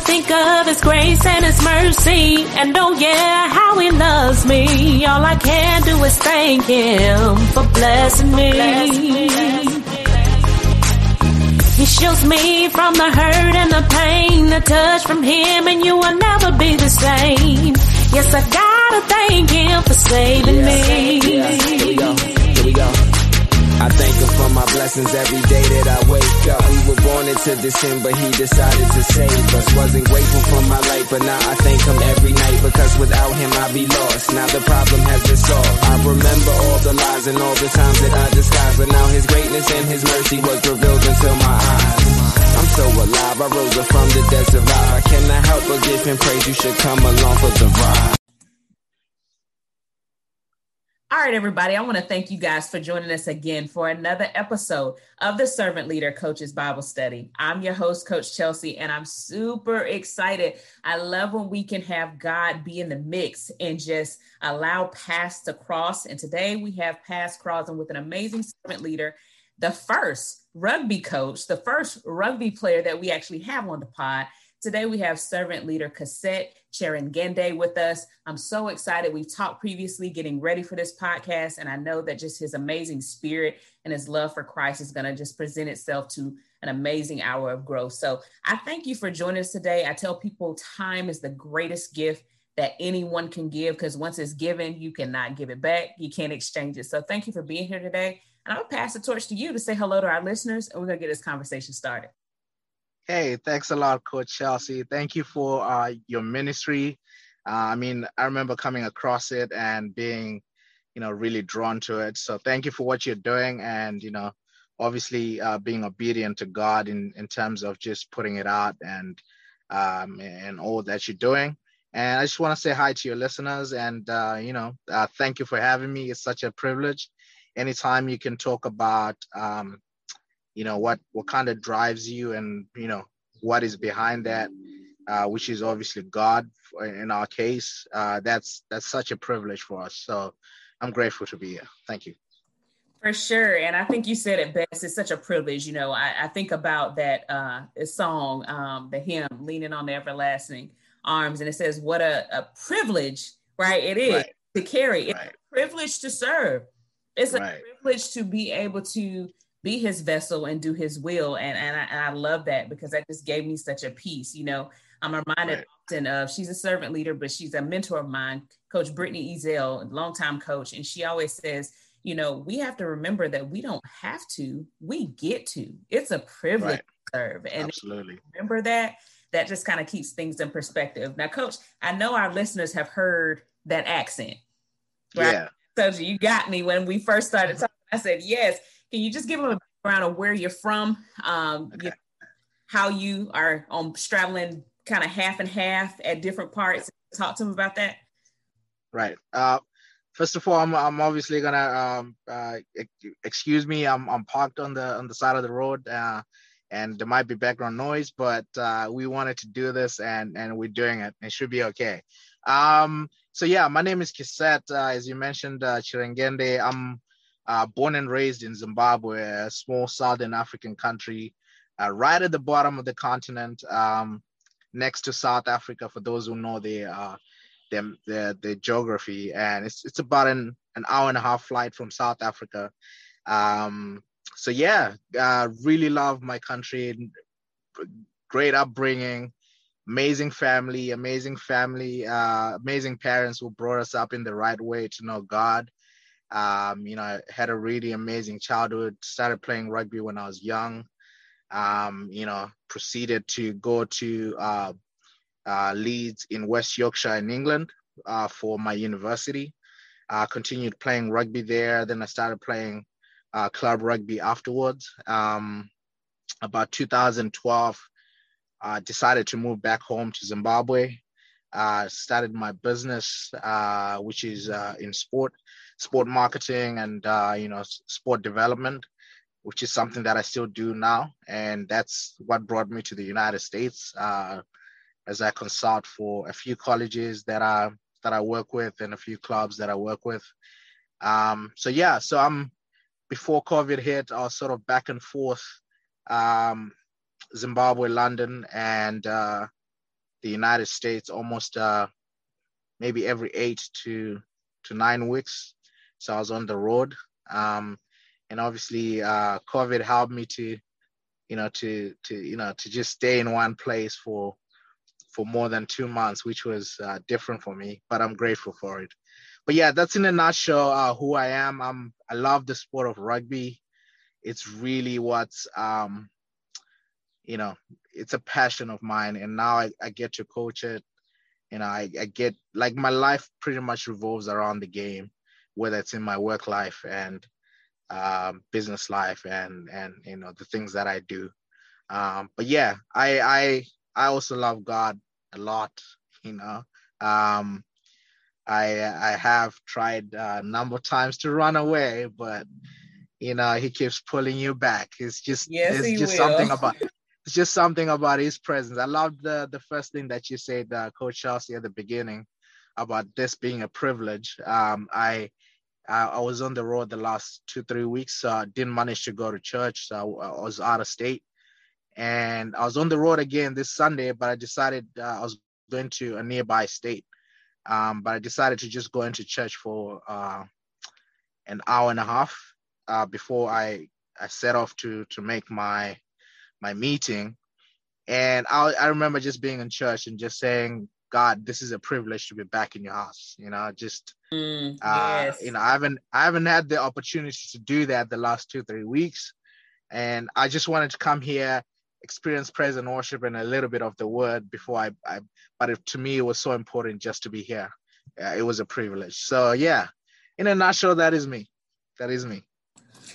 think of His grace and His mercy, and oh yeah, how He loves me. All I can do is thank Him for blessing me. He shields me from the hurt and the pain, a touch from Him, and you will never be the same. Yes, I gotta thank Him for saving Yeah. me. Yeah. Here we go. Here we go. I thank him for my blessings every day that I wake up. We were born into this sin, but he decided to save us. Wasn't grateful for my life, but now I thank him every night because without him I'd be lost. Now the problem has been solved. I remember all the lies and all the times that I disguised, but now his greatness and his mercy was revealed into my eyes. I'm so alive, I rose up from the dead survive. I cannot help but give him praise. You should come along for the ride. All right, everybody, I want to thank you guys for joining us again for another episode of the Servant Leader Coaches Bible Study. I'm your host, Coach Chelsea, and I'm super excited. I love when we can have God be in the mix and just allow paths to cross. And today we have paths crossing with an amazing servant leader, the first rugby coach, the first rugby player that we actually have on the pod. Today we have servant leader Kisset Chirengende with us. I'm so excited. We've talked previously getting ready for this podcast, and I know that just his amazing spirit and his love for Christ is going to just present itself to an amazing hour of growth. So I thank you for joining us today. I tell people time is the greatest gift that anyone can give because once it's given, you cannot give it back. You can't exchange it. So thank you for being here today. And to pass the torch to you to say hello to our listeners, and we're going to get this conversation started. Hey, thanks a lot, Coach Chelsea. Thank you for uh, your ministry. Uh, I mean, I remember coming across it and being, you know, really drawn to it. So thank you for what you're doing, and you know, obviously uh, being obedient to God in in terms of just putting it out and um, and all that you're doing. And I just want to say hi to your listeners, and uh, you know, uh, thank you for having me. It's such a privilege. Anytime you can talk about um, you know what what kind of drives you and you know what is behind that uh, which is obviously god in our case uh, that's that's such a privilege for us so i'm grateful to be here thank you For sure. And I think you said it best. It's such a privilege. You know, I, I think about that uh, song, um, the hymn, Leaning on the Everlasting Arms. And it says, What a, a privilege, right? It is Right. to carry. It's Right. a privilege to serve. It's a privilege to be able to be his vessel and do his will. And, and, I, and I love that because that just gave me such a peace. You know, I'm reminded Right. often of she's a servant leader, but she's a mentor of mine, Coach Brittany Ezel, longtime coach. And she always says, you know, we have to remember that we don't have to, we get to. It's a privilege Right. to serve. And absolutely remember that, that just kind of keeps things in perspective. Now, Coach, I know our listeners have heard that accent. Right? yeah So you got me when we first started talking. I said, yes. Can you just give them a background of where you're from? Um, Okay. you- how you are on traveling kind of half and half at different parts. Talk to them about that. right uh first of all i'm, I'm obviously gonna um uh excuse me i'm i'm parked on the on the side of the road uh and there might be background noise but uh we wanted to do this and and we're doing it it should be okay um so yeah my name is Kisset. Uh, as you mentioned uh chirengende i'm uh, born and raised in zimbabwe a small southern african country uh, right at the bottom of the continent um next to south africa for those who know the uh them the the geography and it's it's about an an hour and a half flight from South Africa. Um so yeah, uh really love my country, great upbringing, amazing family, amazing family, uh amazing parents who brought us up in the right way to know God. Um, you know, had a really amazing childhood, started playing rugby when I was young. Um, you know, proceeded to go to uh uh, Leeds in West Yorkshire in England uh, for my university. I continued playing rugby there. Then I started playing uh, club rugby afterwards. Um, about 2012, I decided to move back home to Zimbabwe. Started my business, uh, which is uh, in sport, sport marketing, and uh, you know, sport development, which is something that I still do now, and that's what brought me to the United States. Uh, as I consult for a few colleges that I that I work with and a few clubs that I work with. Um, so yeah, so I'm before COVID hit, I was sort of back and forth, um, Zimbabwe, London, and uh, the United States almost uh, maybe every eight to to nine weeks. So I was on the road, um, and obviously uh, COVID helped me to, you know, to to you know to just stay in one place for for more than two months, which was uh, different for me. But I'm grateful for it. But yeah, that's in a nutshell uh, who I am. I'm I love the sport of rugby. It's really what's um, you know, it's a passion of mine, and now I, I get to coach it you know I, I get like my life pretty much revolves around the game whether it's in my work life and um, business life and and you know the things that i do um, but yeah i i i also love god a lot you know um, i i have tried a number of times to run away but you know he keeps pulling you back it's just yes, it's just will. something about it's just something about his presence. I love the the first thing that you said, uh, Coach Chelsea, at the beginning about this being a privilege. Um, I, I, I was on the road the last two three weeks. Uh, didn't manage to go to church, so I, I was out of state, and I was on the road again this Sunday. But I decided uh, I was going to a nearby state. Um, but I decided to just go into church for uh, an hour and a half uh, before I I set off to to make my my meeting, and I I remember just being in church and just saying, God, this is a privilege to be back in your house. You know, just mm, uh, yes. you know, I haven't I haven't had the opportunity to do that the last two three weeks, and I just wanted to come here, experience praise and worship and a little bit of the word before I. I but it, to me, it was so important just to be here. Uh, it was a privilege. So yeah, in a nutshell, that is me. That is me.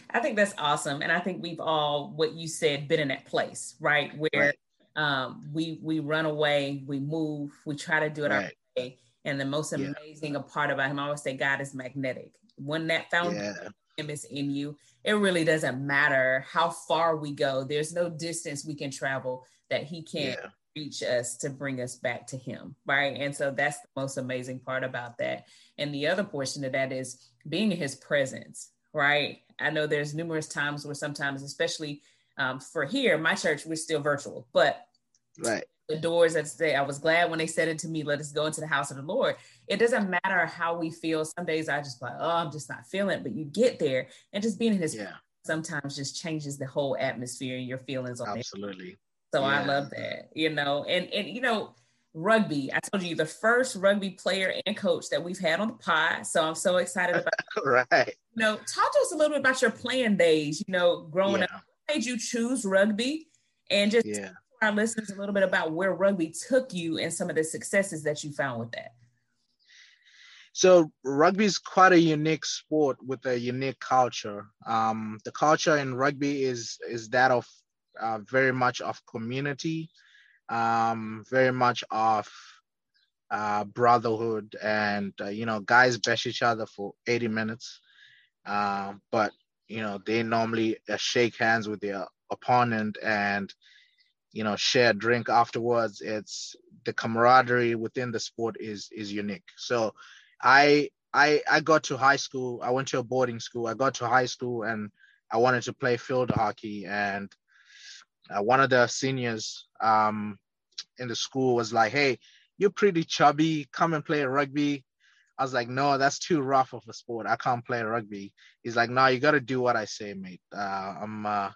I think that's awesome. And I think we've all, what you said, been in that place, right? Where Right. Um, we we run away, we move, we try to do it our way. And the most Yeah. amazing part about him, I always say God is magnetic. When that foundation Yeah, him is in you, it really doesn't matter how far we go. There's no distance we can travel that he can't yeah, reach us to bring us back to him right and so that's the most amazing part about that and the other portion of that is being in his presence right i know there's numerous times where sometimes especially um, for here my church we're still virtual but right. the doors that say i was glad when they said it to me let us go into the house of the lord it doesn't matter how we feel some days i just like oh i'm just not feeling it but you get there and just being in his Yeah, sometimes just changes the whole atmosphere and your feelings on it absolutely. so I love that, you know, and and you know, rugby. I told you the first rugby player and coach that we've had on the pod. So I'm so excited about. right. You know, talk to us a little bit about your playing days. You know, growing Yeah, up, made you choose rugby, and just yeah. our listeners a little bit about where rugby took you and some of the successes that you found with that. So rugby is quite a unique sport with a unique culture. Um, the culture in rugby is is that of uh, very much of community, um, very much of uh, brotherhood, and uh, you know, guys bash each other for 80 minutes, um, but you know, they normally uh, shake hands with their opponent and you know share drink afterwards. It's the camaraderie within the sport is is unique. So I I I got to high school. I went to a boarding school. I got to high school and I wanted to play field hockey. And uh, one of the seniors um, in the school was like, "Hey, you're pretty chubby. Come and play rugby." I was like, "No, that's too rough of a sport. I can't play rugby." He's like, "No, you got to do what I say, mate. Uh, I'm, uh,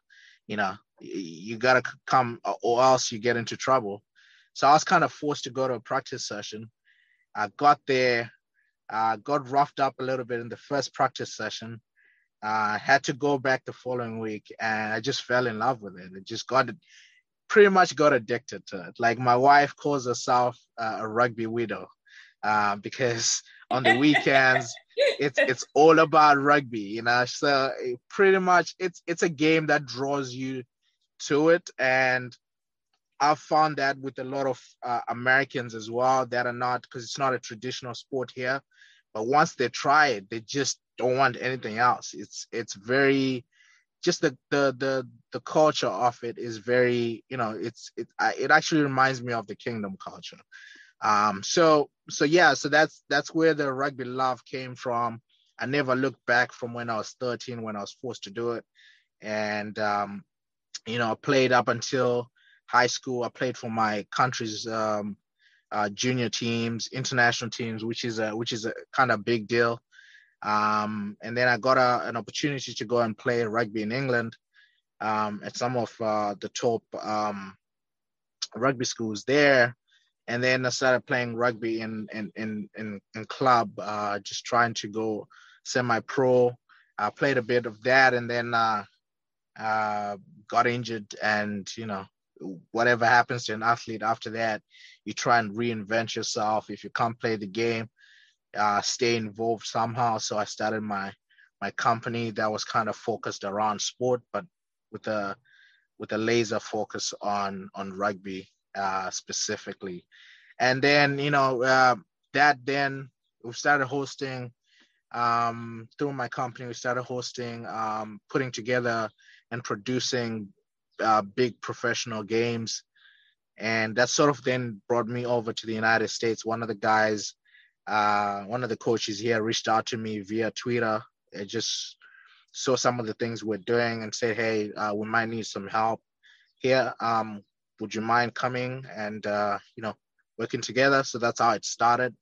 you know, you got to come, or else you get into trouble." So I was kind of forced to go to a practice session. I got there uh, got roughed up a little bit in the first practice session. Uh, had to go back the following week, and I just fell in love with it. I just got pretty much got addicted to it. Like my wife calls herself uh, a rugby widow uh, because on the weekends it's it's all about rugby, you know. So it pretty much it's it's a game that draws you to it, and I've found that with a lot of uh, Americans as well that are not because it's not a traditional sport here, but once they try it, they just don't want anything else. It's it's very just the the the the culture of it is very you know it's it I, it actually reminds me of the kingdom culture. Um, so so yeah, so that's that's where the rugby love came from. I never looked back from when I was 13 when I was forced to do it, and um, you know I played up until high school. I played for my country's um, uh, junior teams, international teams, which is a which is a kind of big deal. Um, and then I got a, an opportunity to go and play rugby in England um, at some of uh, the top um, rugby schools there. And then I started playing rugby in in in in, in club, uh, just trying to go semi-pro. I played a bit of that, and then uh, uh, got injured. And you know, whatever happens to an athlete after that, you try and reinvent yourself. If you can't play the game, uh, stay involved somehow. So I started my my company that was kind of focused around sport, but with a with a laser focus on on rugby uh, specifically. And then you know uh, that then we started hosting um, through my company. We started hosting, um, putting together and producing uh, big professional games. And that sort of then brought me over to the United States. One of the guys, uh, one of the coaches here reached out to me via Twitter. It just saw some of the things we're doing and said, hey, uh, we might need some help here. Um, would you mind coming and, uh, you know, working together? So that's how it started.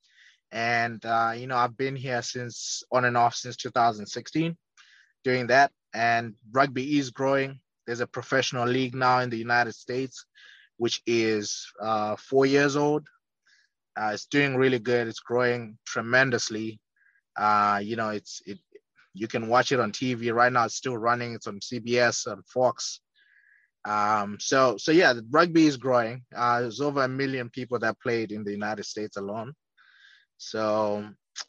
And, uh, you know, I've been here since on and off since 2016 doing that. And rugby is growing. There's a professional league now in the United States, which is uh, four years old. Uh, it's doing really good. It's growing tremendously. Uh, you know, it's it you can watch it on TV right now. It's still running. It's on CBS and Fox. Um, so so yeah, rugby is growing. Uh, there's over a million people that played in the United States alone. So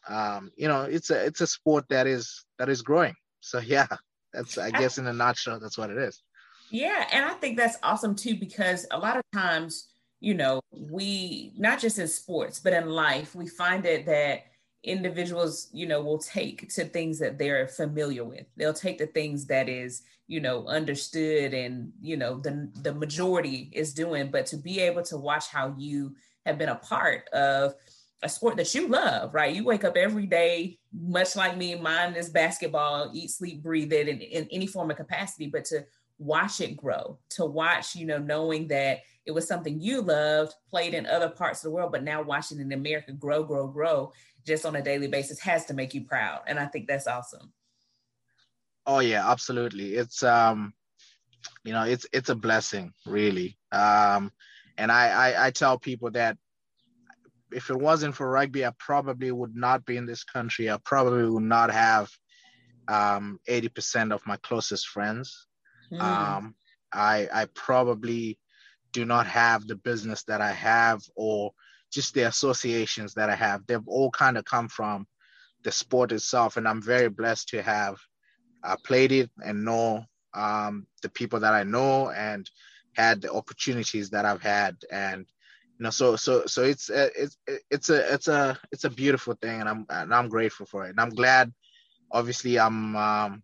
um, you know, it's a it's a sport that is that is growing. So yeah, that's I guess in a nutshell, that's what it is. Yeah, and I think that's awesome too because a lot of times, you know, we not just in sports but in life, we find it that individuals you know will take to things that they're familiar with. They'll take the things that is you know understood and you know the the majority is doing. But to be able to watch how you have been a part of a sport that you love right? You wake up every day much like me mine is basketball eat sleep breathe it in, in any form of capacity. But to watch it grow to watch you know knowing that it was something you loved played in other parts of the world but now watching in america grow grow grow just on a daily basis has to make you proud. And I think that's awesome. Oh yeah, absolutely. It's um, you know, it's it's a blessing, really. Um, and I, I I tell people that if it wasn't for rugby, I probably would not be in this country. I probably would not have um 80% of my closest friends. Mm. Um, I I probably do not have the business that I have or just the associations that I have. They've all kind of come from the sport itself, and I'm very blessed to have uh, played it and know um, the people that I know and had the opportunities that I've had, and you know, so so so it's uh, it's it's a it's a it's a beautiful thing, and I'm and I'm grateful for it, and I'm glad. Obviously, I'm um,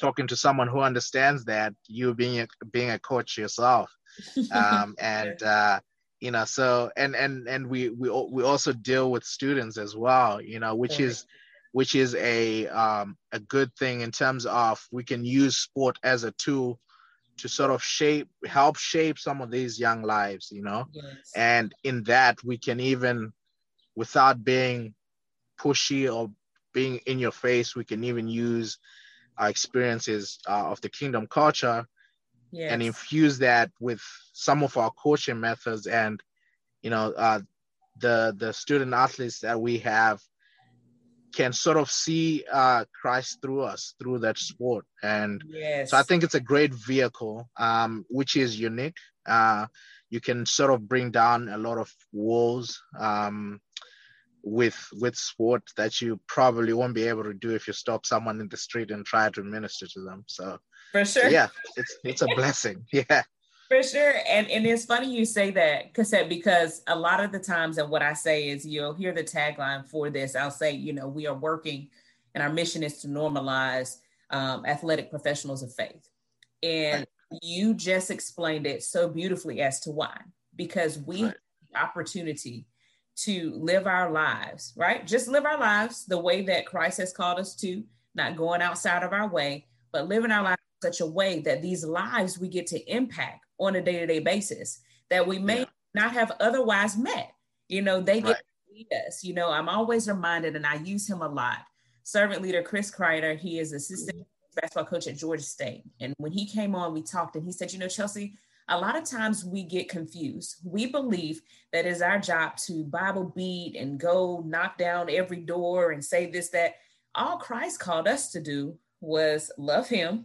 talking to someone who understands that you being a, being a coach yourself, um, and. Uh, you know so and and and we we we also deal with students as well you know which is which is a um a good thing in terms of we can use sport as a tool to sort of shape help shape some of these young lives you know yes. and in that we can even without being pushy or being in your face we can even use our experiences uh, of the kingdom culture yes. and infuse that with some of our coaching methods and you know uh, the the student athletes that we have can sort of see uh, Christ through us through that sport, and yes. so I think it's a great vehicle, um, which is unique. Uh, you can sort of bring down a lot of walls um, with with sport that you probably won't be able to do if you stop someone in the street and try to minister to them. So for sure. Yeah, it's it's a blessing. Yeah. For sure. And and it's funny you say that, Kisset, because a lot of the times and what I say is you'll hear the tagline for this. I'll say, you know, we are working and our mission is to normalize um, athletic professionals of faith. And right. you just explained it so beautifully as to why. Because we right. opportunity to live our lives, right? Just live our lives the way that Christ has called us to, not going outside of our way, but living our lives such a way that these lives we get to impact on a day-to-day basis that we may yeah. not have otherwise met. You know, they get Right. to us. You know, I'm always reminded, and I use him a lot. Servant leader Chris Kreider, he is assistant basketball coach at Georgia State. And when he came on, we talked and he said, you know, Chelsea, a lot of times we get confused. We believe that it's our job to Bible beat and go knock down every door and say this, that. All Christ called us to do was love him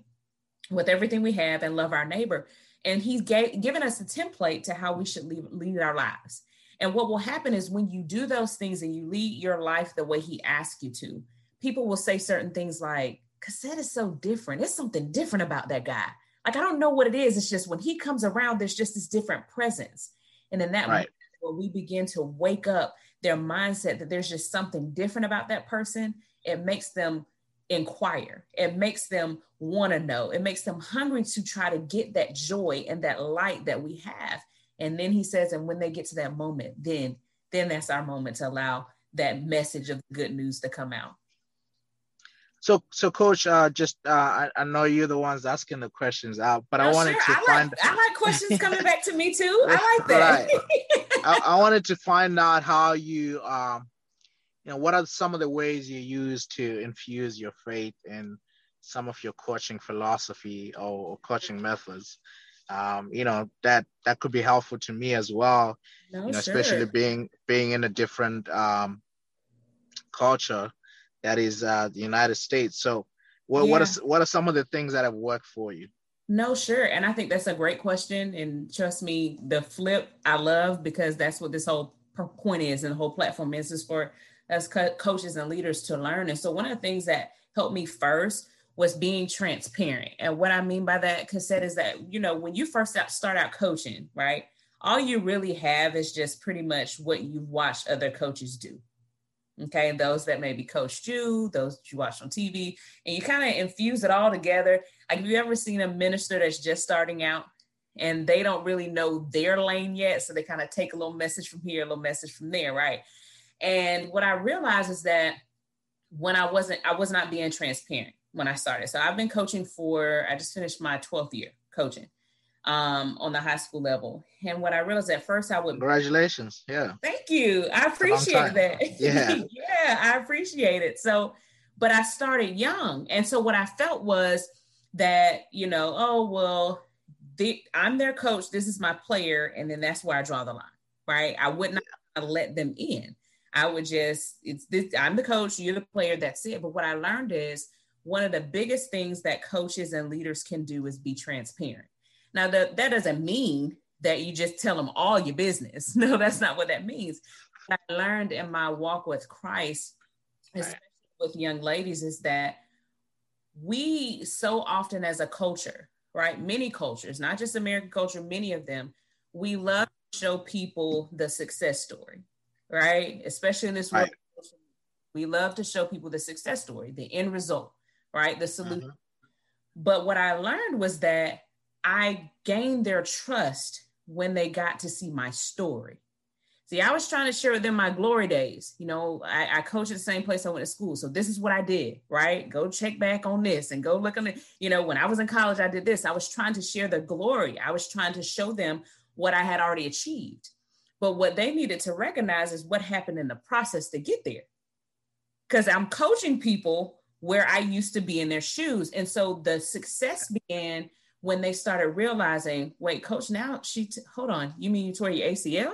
with everything we have and love our neighbor. And he's gave, given us a template to how we should lead, lead our lives. And what will happen is when you do those things and you lead your life the way he asked you to, people will say certain things like, Kisset is so different. It's something different about that guy. Like, I don't know what it is. It's just when he comes around, there's just this different presence. And in that Right. moment, where we begin to wake up their mindset that there's just something different about that person, it makes them inquire. It makes them want to know. It makes them hungry to try to get that joy and that light that we have. And then he says, and when they get to that moment, then then that's our moment to allow that message of good news to come out. So, so coach, uh, just uh, I, I know you're the ones asking the questions out, but I Oh, wanted sure. to I find. like, I like questions coming back to me too. I like that. I, I wanted to find out how you, um, you know, what are some of the ways you use to infuse your faith in some of your coaching philosophy or, or coaching methods. Um, you know that that could be helpful to me as well. no, you know, sure. especially being being in a different um, culture that is uh, the United States. So, what what Yeah. is what are some of the things that have worked for you? No, sure. And I think that's a great question. And trust me, the flip I love because that's what this whole point is and the whole platform is is for us co- coaches and leaders to learn. And so one of the things that helped me first was being transparent. And what I mean by that, Kisset, is that, you know, when you first start out coaching, right? All you really have is just pretty much what you've watched other coaches do. Okay. Those that maybe coached you, those that you watched on TV, and you kind of infuse it all together. Like, have you ever seen a minister that's just starting out and they don't really know their lane yet? So they kind of take a little message from here, a little message from there, right? And what I realized is that when I wasn't, I was not being transparent when I started. So I've been coaching for, I just finished my 12th year coaching um, on the high school level. And what I realized at first, I would Congratulations! Yeah, Thank you. I appreciate that. Yeah. yeah, I appreciate it. So, but I started young. And so what I felt was that, you know, oh, well, the, I'm their coach. This is my player. And then that's where I draw the line, right? I would not let them in. I would just, it's this, I'm the coach, you're the player, that's it. But what I learned is one of the biggest things that coaches and leaders can do is be transparent. Now, the, that doesn't mean that you just tell them all your business. No, that's not what that means. What I learned in my walk with Christ, especially with young ladies, is that we so often as a culture, right? Many cultures, not just American culture, many of them, we love to show people the success story, right? Especially in this world. Right. We love to show people the success story, the end result, right? The solution. Mhm. But what I learned was that I gained their trust when they got to see my story. See, I was trying to share with them my glory days. You know, I, I coached at the same place I went to school. So this is what I did, right? Go check back on this and go look on it. You know, when I was in college, I did this. I was trying to share the glory. I was trying to show them what I had already achieved. But what they needed to recognize is what happened in the process to get there. Because I'm coaching people where I used to be in their shoes. And so the success began when they started realizing, wait, coach, now she, t- hold on, you mean you tore your ACL?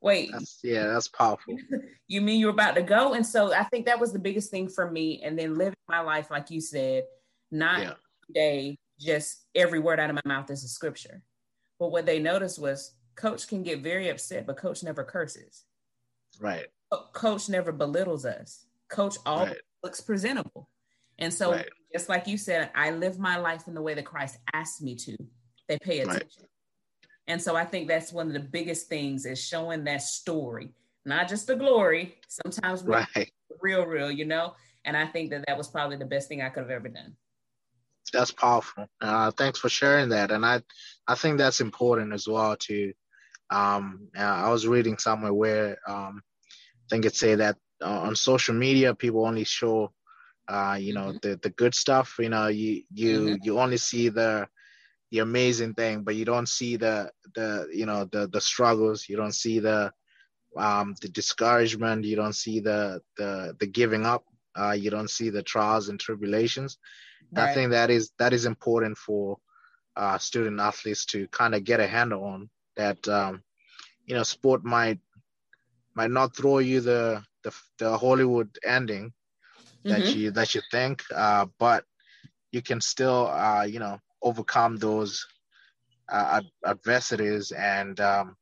Wait, That's yeah, that's powerful. you mean you're about to go? And so I think that was the biggest thing for me. And then living my life, like you said, not Yeah. day, just every word out of my mouth is a scripture. But what they noticed was coach can get very upset, but coach never curses. Right, Coach never belittles us. Coach always right, looks presentable. And so, Right. just like you said, I live my life in the way that Christ asked me to. They pay Right. attention. And so I think that's one of the biggest things is showing that story, not just the glory. Sometimes right. real, real, you know? And I think that that was probably the best thing I could have ever done. That's powerful. Uh, thanks for sharing that, and I, I think that's important as well. To, um, I was reading somewhere where um, I think it say that uh, on social media people only show, uh, you know, Mhm. the the good stuff. You know, you you Mhm. you only see the the amazing thing, but you don't see the the you know the the struggles. You don't see the um, the discouragement. You don't see the the the giving up. Uh, you don't see the trials and tribulations. Right. I think that is that is important for uh, student athletes to kind of get a handle on that. Um, you know, sport might might not throw you the the, the Hollywood ending that mm-hmm. you that you think, uh, but you can still uh, you know overcome those uh, adversities and um,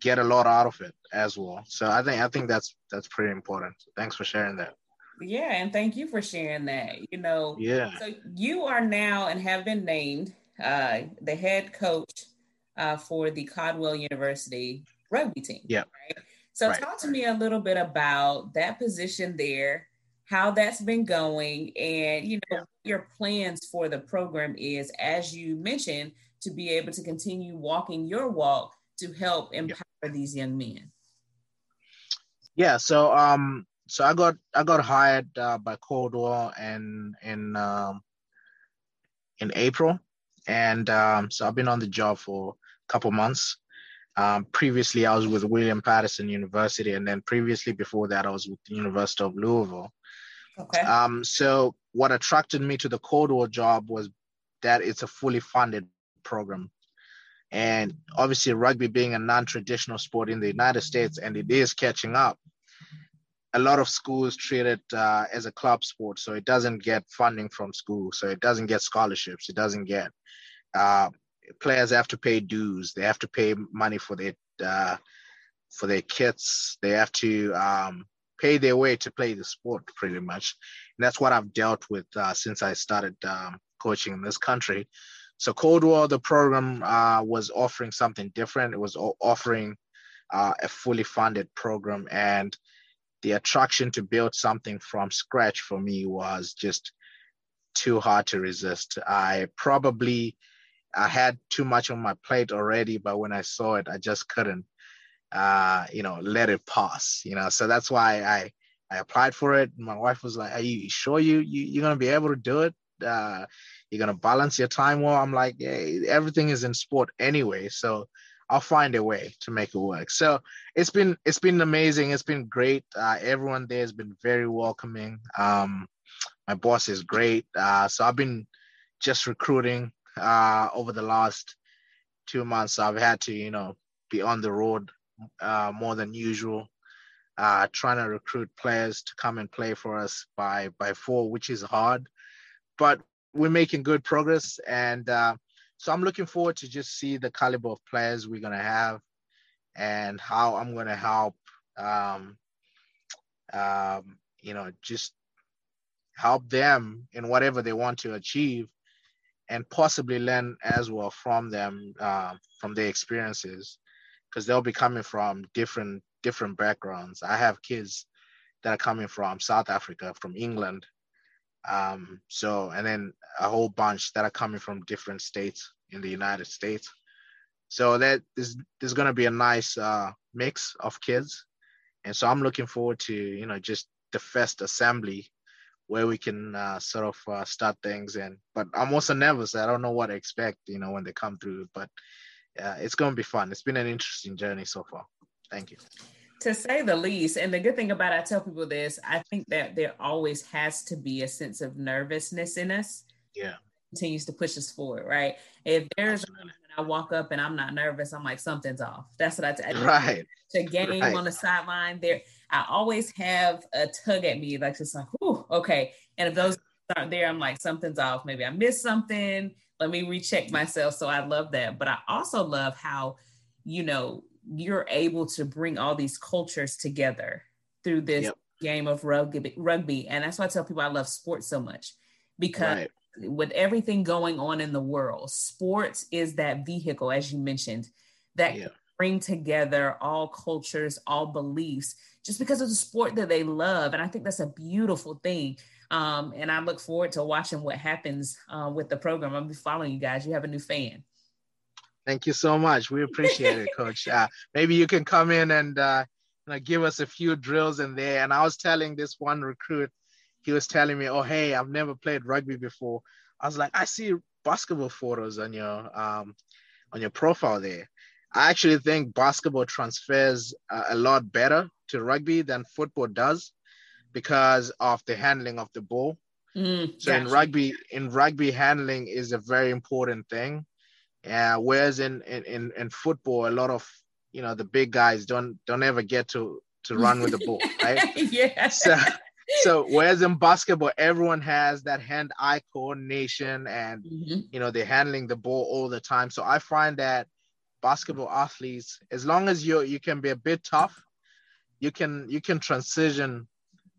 get a lot out of it as well. So I think I think that's that's pretty important. Thanks for sharing that. Yeah, and thank you for sharing that. You know, yeah. So you are now and have been named uh, the head coach uh, for the Caldwell University rugby team. Yeah. Right? So right. talk to me a little bit about that position there, how that's been going, and you know your plans for the program is, as you mentioned, to be able to continue walking your walk to help empower these young men. Yeah. So um, so I got I got hired uh, by Caldwell and in um, in April, and um, so I've been on the job for couple months. Um, previously, I was with William Paterson University, and then previously before that, I was with the University of Louisville. Okay. Um, so what attracted me to the Caldwell job was that it's a fully funded program. And obviously, rugby being a non traditional sport in the United States, and it is catching up, a lot of schools treat it uh, as a club sport. So it doesn't get funding from school. So it doesn't get scholarships. It doesn't get, uh, players have to pay dues. They have to pay money for their, uh, for their kits. They have to um, pay their way to play the sport pretty much. And that's what I've dealt with uh, since I started um, coaching in this country. So Caldwell, the program uh, was offering something different. It was offering uh, a fully funded program, and the attraction to build something from scratch for me was just too hard to resist. I probably I had too much on my plate already, but when I saw it, I just couldn't, uh, you know, let it pass. You know, so that's why I I applied for it. My wife was like, "Are you sure you, you you're gonna be able to do it?" Uh, you're gonna balance your time well. I'm like, yeah, everything is in sport anyway, so I'll find a way to make it work. So it's been it's been amazing. It's been great. Uh, everyone there has been very welcoming. Um, my boss is great. Uh, so I've been just recruiting uh, over the last two months. I've had to you know be on the road uh, more than usual. Uh, trying to recruit players to come and play for us by by four, which is hard, but we're making good progress, and uh, so I'm looking forward to just see the caliber of players we're gonna have, and how I'm gonna help. Um, um, you know, just help them in whatever they want to achieve, and possibly learn as well from them, uh, from their experiences, because they'll be coming from different different backgrounds. I have kids that are coming from South Africa, from England, um, so, and then a whole bunch that are coming from different states in the United States. So that is there's going to be a nice uh, mix of kids, and so I'm looking forward to you know just the first assembly where we can uh, sort of uh, start things. And but I'm also nervous. I don't know what to expect, you know, when they come through. But uh, it's going to be fun. It's been an interesting journey so far. Thank you to say the least. And the good thing about it, I tell people this, I think that there always has to be a sense of nervousness in us. Yeah. Continues to push us forward, right? If there's a I walk up and I'm not nervous, I'm like, something's off. That's what I tell Right. To game right. on the sideline there, I always have a tug at me, like just like, whew, okay. And if those aren't there, I'm like, something's off. Maybe I missed something. Let me recheck myself. So I love that. But I also love how, you know, you're able to bring all these cultures together through this yep. game of rugby, rugby. And that's why I tell people I love sports so much because right. with everything going on in the world, sports is that vehicle, as you mentioned, that yeah. Bring together all cultures, all beliefs, just because of the sport that they love. And I think that's a beautiful thing. Um, and I look forward to watching what happens uh, with the program. I'll be following you guys. You have a new fan. Thank you so much. We appreciate it, Coach. Uh, maybe you can come in and uh, you know, give us a few drills in there. And I was telling this one recruit, he was telling me, "Oh, hey, I've never played rugby before." I was like, "I see basketball photos on your um, on your profile there. I actually think basketball transfers uh, a lot better to rugby than football does because of the handling of the ball. Mm, so in rugby, in rugby, handling is a very important thing. Uh, whereas in, in in football, a lot of you know the big guys don't don't ever get to to run with the ball, right? yeah. So so whereas in basketball, everyone has that hand-eye coordination, and mm-hmm. you know they're handling the ball all the time. So I find that basketball athletes, as long as you you can be a bit tough, you can you can transition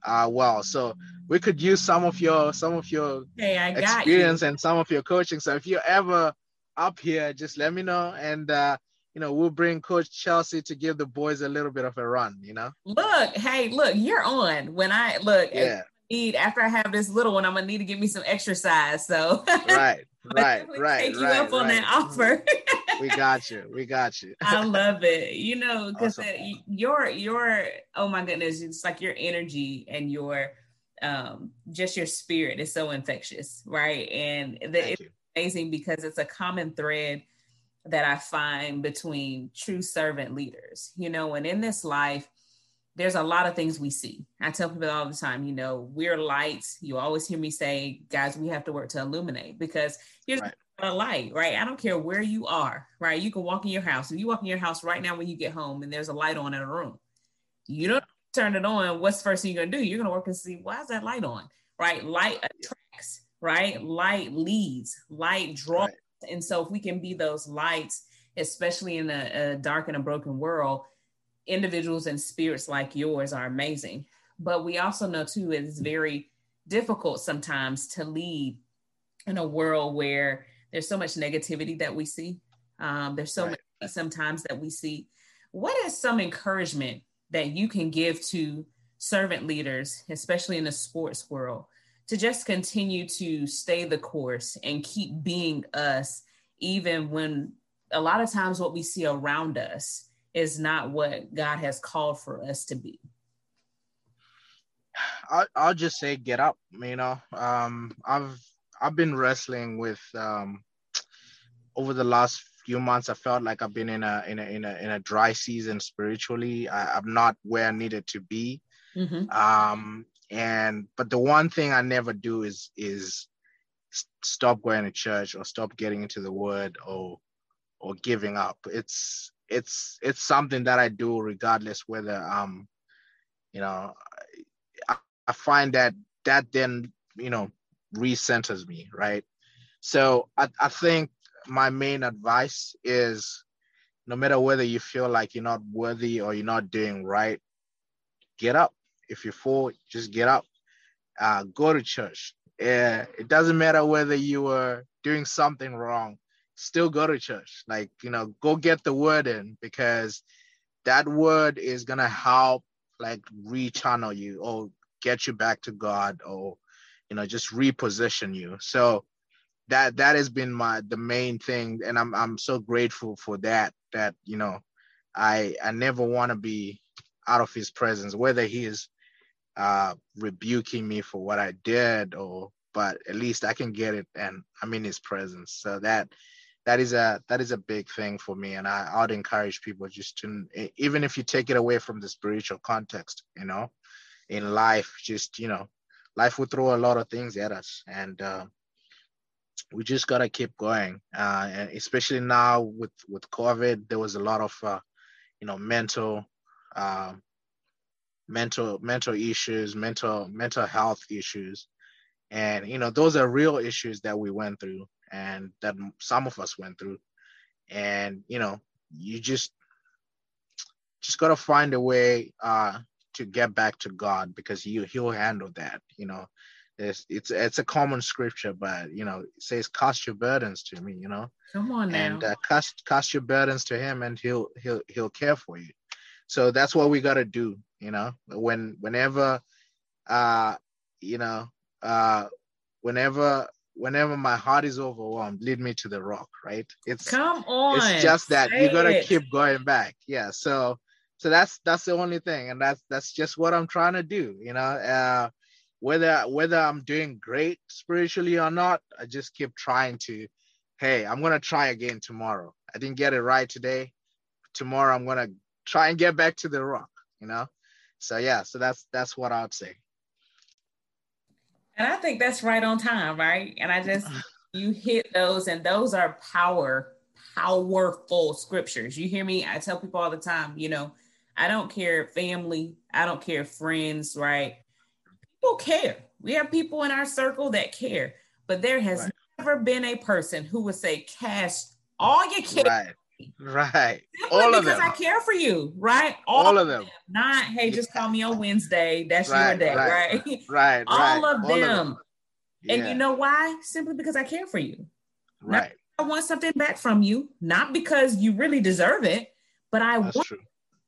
uh, well. So we could use some of your some of your hey, experience you. and some of your coaching. So if you're ever up here, just let me know, and uh, you know, we'll bring Coach Chelsea to give the boys a little bit of a run, you know? Look, hey, look, you're on. When I look, yeah. Need after I have this little one, I'm gonna need to give me some exercise. So right, right, right. Take you right, up on right. that offer. we got you. We got you. I love it. You know, because awesome. your your oh my goodness, it's like your energy and your um just your spirit is so infectious, right? And the, it's amazing because it's a common thread that I find between true servant leaders. You know, and in this life, there's a lot of things we see. I tell people all the time, you know, we're lights. You always hear me say, guys, we have to work to illuminate because here's right. a light, right? I don't care where you are, right? You can walk in your house. If you walk in your house right now when you get home and there's a light on in a room, you don't turn it on. What's the first thing you're gonna do? You're gonna work and see why is that light on, right? Light attracts, right? Light leads, light draws. Right. And so, if we can be those lights, especially in a, a dark and a broken world, individuals and spirits like yours are amazing. But we also know, too, it's very difficult sometimes to lead in a world where there's so much negativity that we see. Um, there's so right. many sometimes that we see. What is some encouragement that you can give to servant leaders, especially in the sports world, to just continue to stay the course and keep being us, even when a lot of times what we see around us is not what God has called for us to be. I'll, I'll just say get up. You know, um, I've I've been wrestling with um, over the last few months. I felt like I've been in a in a in a in a dry season spiritually. I, am not where I needed to be. Mm-hmm. Um, and but the one thing i never do is is stop going to church or stop getting into the word or or giving up it's it's it's something that i do regardless whether um you know i, I find that that then you know recenters me right? So I, I think my main advice is no matter whether you feel like you're not worthy or you're not doing right get up. If you fall, just get up, uh, go to church. Yeah, it doesn't matter whether you were doing something wrong, still go to church. Like, you know, go get the word in because that word is going to help like rechannel you or get you back to God or, you know, just reposition you. So that, that has been my, the main thing. And I'm, I'm so grateful for that, that, you know, I, I never want to be out of his presence, whether he is uh, rebuking me for what I did, or but at least I can get it and I'm in His presence. So that that is a that is a big thing for me, and I I'd encourage people just to even if you take it away from the spiritual context, you know, in life, just you know, life will throw a lot of things at us, and uh, we just gotta keep going. Uh, and especially now with with COVID, there was a lot of uh, you know mental uh, mental mental issues, mental mental health issues, and you know those are real issues that we went through and that some of us went through, and you know you just just gotta find a way uh, to get back to God because he he'll handle that. You know, it's it's it's a common scripture, but you know it says cast your burdens to me. You know, come on now, and uh, cast cast your burdens to Him, and He'll He'll He'll care for you. So that's what we gotta do you know when whenever uh you know uh whenever whenever my heart is overwhelmed lead me to the rock right it's come on it's just that you gotta it. keep going back yeah so so that's that's the only thing and that's that's just what i'm trying to do you know uh whether whether I'm doing great spiritually or not, I just keep trying to, hey, I'm gonna try again tomorrow. I didn't get it right today. Tomorrow I'm gonna try and get back to the rock, you know? So yeah, so that's that's what I'd say. And I think that's right on time, right? And I just you hit those, and those are power, powerful scriptures. You hear me? I tell people all the time, you know, I don't care family, I don't care friends, right? People care. We have people in our circle that care, but there has right. never been a person who would say, cast all your kids Right. Right. Simply all of them. Because I care for you, right? All, all of them. them. Not, hey, just call me on Wednesday. That's right, your day, right? Right. right all of all them. Of them. Yeah. And you know why? Simply because I care for you. Right. I want something back from you, not because you really deserve it, but I That's want, true.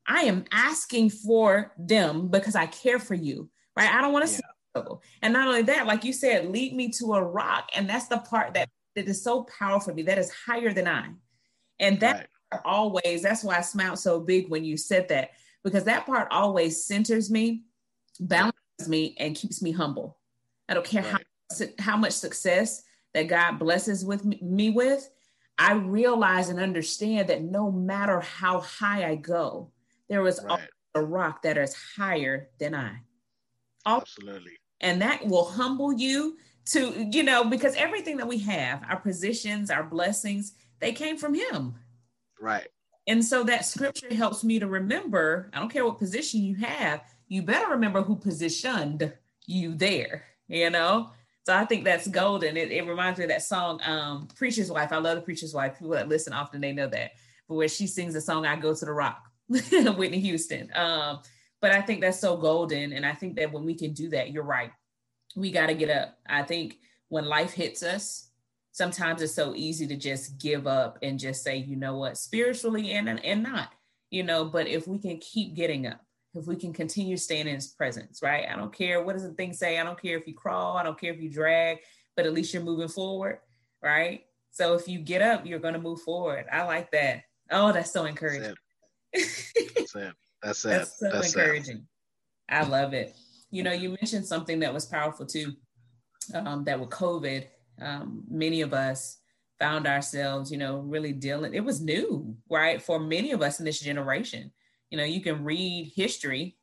I am asking for them because I care for you, right? I don't want to yeah. And not only that, like you said, lead me to a rock. And that's the part that, that is so powerful for me, that is higher than I. And that right. always, that's why I smiled so big when you said that, because that part always centers me, balances me, and keeps me humble. I don't care right. how, how much success that God blesses with me, me with. I realize and understand that no matter how high I go, there is right. a rock that is higher than I. Absolutely. And that will humble you to, you know, because everything that we have, our positions, our blessings, they came from him. Right. And so that scripture helps me to remember, I don't care what position you have, you better remember who positioned you there, you know? So I think that's golden. It, it reminds me of that song, um, Preacher's Wife. I love the Preacher's Wife. People that listen often, they know that. But where she sings the song, I Go to the Rock, Whitney Houston. Um, but I think that's so golden. And I think that when we can do that, you're right. We got to get up. I think when life hits us, sometimes it's so easy to just give up and just say, you know what, spiritually and and not, you know. But if we can keep getting up, if we can continue staying in His presence, right? I don't care what does the thing say. I don't care if you crawl. I don't care if you drag, but at least you're moving forward, right? So if you get up, you're going to move forward. I like that. Oh, that's so encouraging. That's it. That's it. That's so that's encouraging. It. I love it. You know, you mentioned something that was powerful too. Um, that with COVID, um, many of us found ourselves, you know, really dealing. It was new, right, for many of us in this generation. You know, you can read history,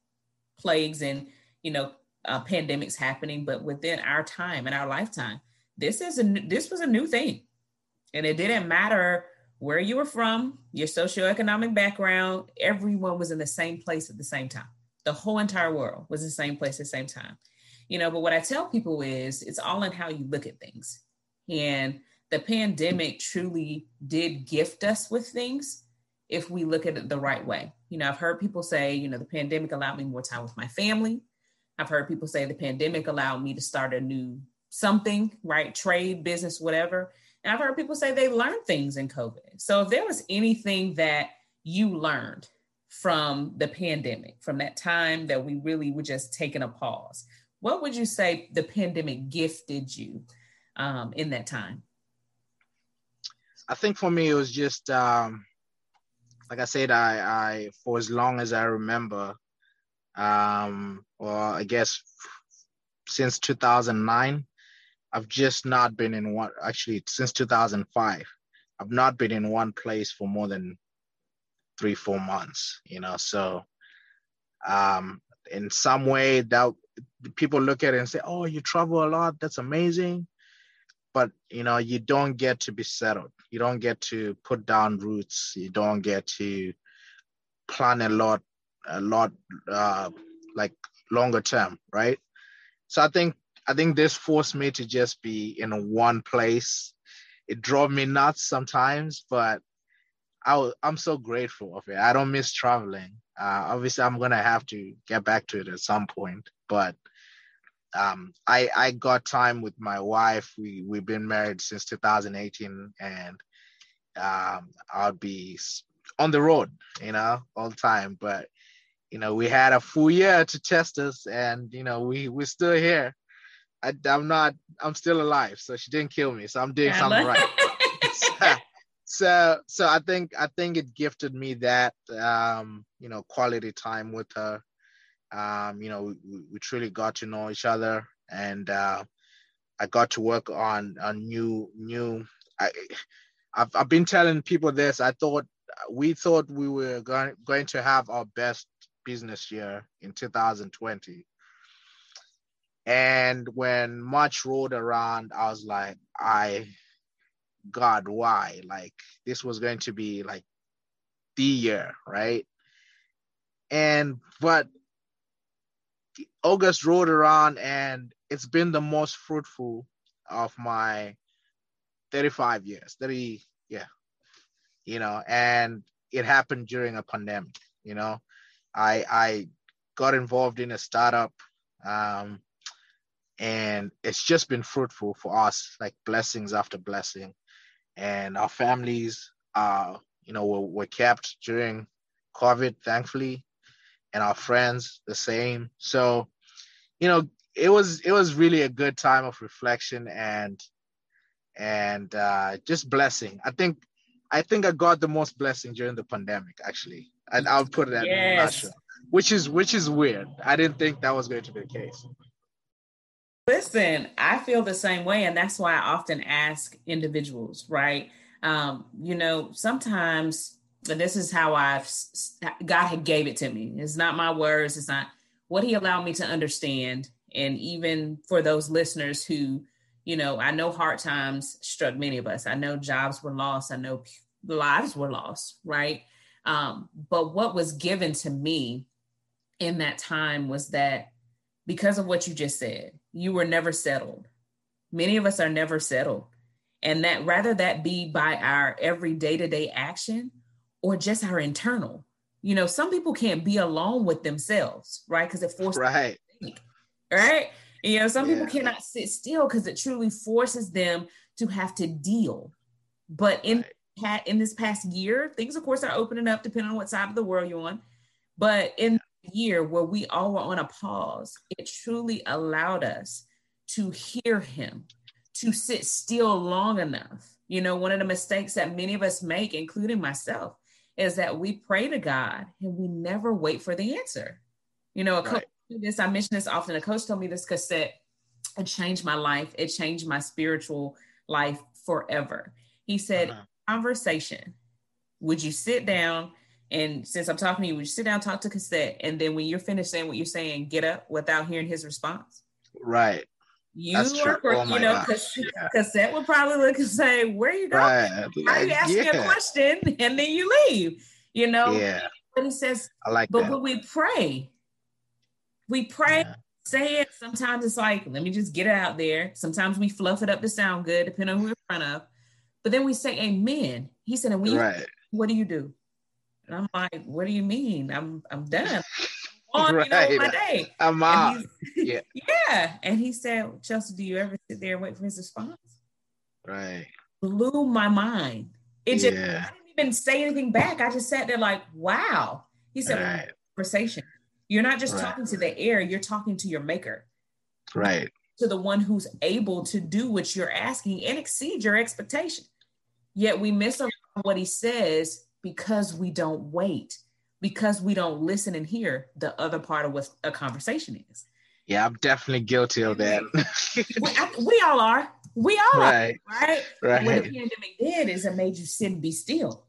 plagues, and you know, uh, pandemics happening, but within our time and our lifetime, this is a this was a new thing, and it didn't matter where you were from, your socioeconomic background. Everyone was in the same place at the same time. The whole entire world was the same place at the same time. You know, but what I tell people is it's all in how you look at things and the pandemic truly did gift us with things if we look at it the right way. You know, I've heard people say, you know, the pandemic allowed me more time with my family. I've heard people say the pandemic allowed me to start a new something, right? Trade, business, whatever. And I've heard people say they learned things in COVID. So if there was anything that you learned from the pandemic, from that time that we really were just taking a pause, what would you say the pandemic gifted you um, in that time? I think for me, it was just, um, like I said, I, I, for as long as I remember, um, or I guess since 2009, I've just not been in one, actually, since 2005, I've not been in one place for more than three, four months, you know, so um, in some way that people look at it and say, oh, you travel a lot, that's amazing but you know you don't get to be settled. You don't get to put down roots. You don't get to plan a lot a lot uh, like longer term right? So i think i think this forced me to just be in one place. It drove me nuts sometimes but I i'm so grateful of it. I don't miss traveling. Uh, obviously i'm gonna have to get back to it at some point but um, I I got time with my wife. We we've been married since 2018, and um, I'll be on the road, you know, all the time. But you know, we had a full year to test us, and you know, we we're still here. I, am not. I'm still alive, so she didn't kill me. So I'm doing yeah, something right. so, so so I think I think it gifted me that um, you know quality time with her um, you know, we, we truly got to know each other. and uh, I got to work on a new new. I, I've I've been telling people this. I thought we thought we were going going to have our best business year in 2020. And when March rolled around, I was like, I, God, why? Like, this was going to be like the year, right? And, but August rolled around and it's been the most fruitful of my 35 years, 30, yeah, you know, and it happened during a pandemic, you know. I I got involved in a startup um, and it's just been fruitful for us, like blessings after blessing. And our families uh, you know, were, were kept during COVID, thankfully, and our friends the same. So, you know, it was it was really a good time of reflection and and uh, just blessing. I think I think I got the most blessing during the pandemic, actually. And I'll put it at yes. which is which is weird. I didn't think that was going to be the case. Listen, I feel the same way, and that's why I often ask individuals, right? Um, you know, sometimes this is how I've God had gave it to me. It's not my words. It's not what He allowed me to understand. And even for those listeners who you know, I know hard times struck many of us. I know jobs were lost. I know lives were lost, right? Um, but what was given to me in that time was that because of what you just said, you were never settled. Many of us are never settled. And that rather that be by our every day to day action or just our internal. You know, some people can't be alone with themselves, right? Because it forces right. Think, right? You know, some yeah. people cannot sit still because it truly forces them to have to deal. But in right. in this past year, things of course are opening up depending on what side of the world you're on. But in the year where we all were on a pause, it truly allowed us to hear him, to sit still long enough. You know, one of the mistakes that many of us make, including myself, is that we pray to God and we never wait for the answer. You know, a right this, I mention this often. A coach told me this Kisset, it changed my life. It changed my spiritual life forever. He said, uh-huh. conversation. Would you sit down and since I'm talking to you, would you sit down, talk to Kisset, and then when you're finished saying what you're saying, get up without hearing his response? Right. You are, oh you know, Kisset, yeah. Kisset would probably look and say, "Where you going? Right. Why are you asking yeah. a question?" And then you leave. You know. Yeah. But he says, "I like but that." But when we pray, we pray, yeah. say it. Sometimes it's like, let me just get it out there. Sometimes we fluff it up to sound good, depending on who we're in front of. But then we say amen. He said, and we right. what do you do? And I'm like, what do you mean? I'm I'm done. On, right. you know, my day. I'm out. Yeah. yeah. And he said, Chelsea, do you ever sit there and wait for his response? Right. Blew my mind. It just yeah. I didn't even say anything back. I just sat there like, wow. He said, right. conversation. You're not just right. talking to the air, you're talking to your maker. Right. To the one who's able to do what you're asking and exceed your expectation. Yet we miss what he says because we don't wait, because we don't listen and hear the other part of what a conversation is. Yeah, I'm definitely guilty of that. we, I, we, all are. We all right. are. Right. Right. What the pandemic did is it made you sit and be still.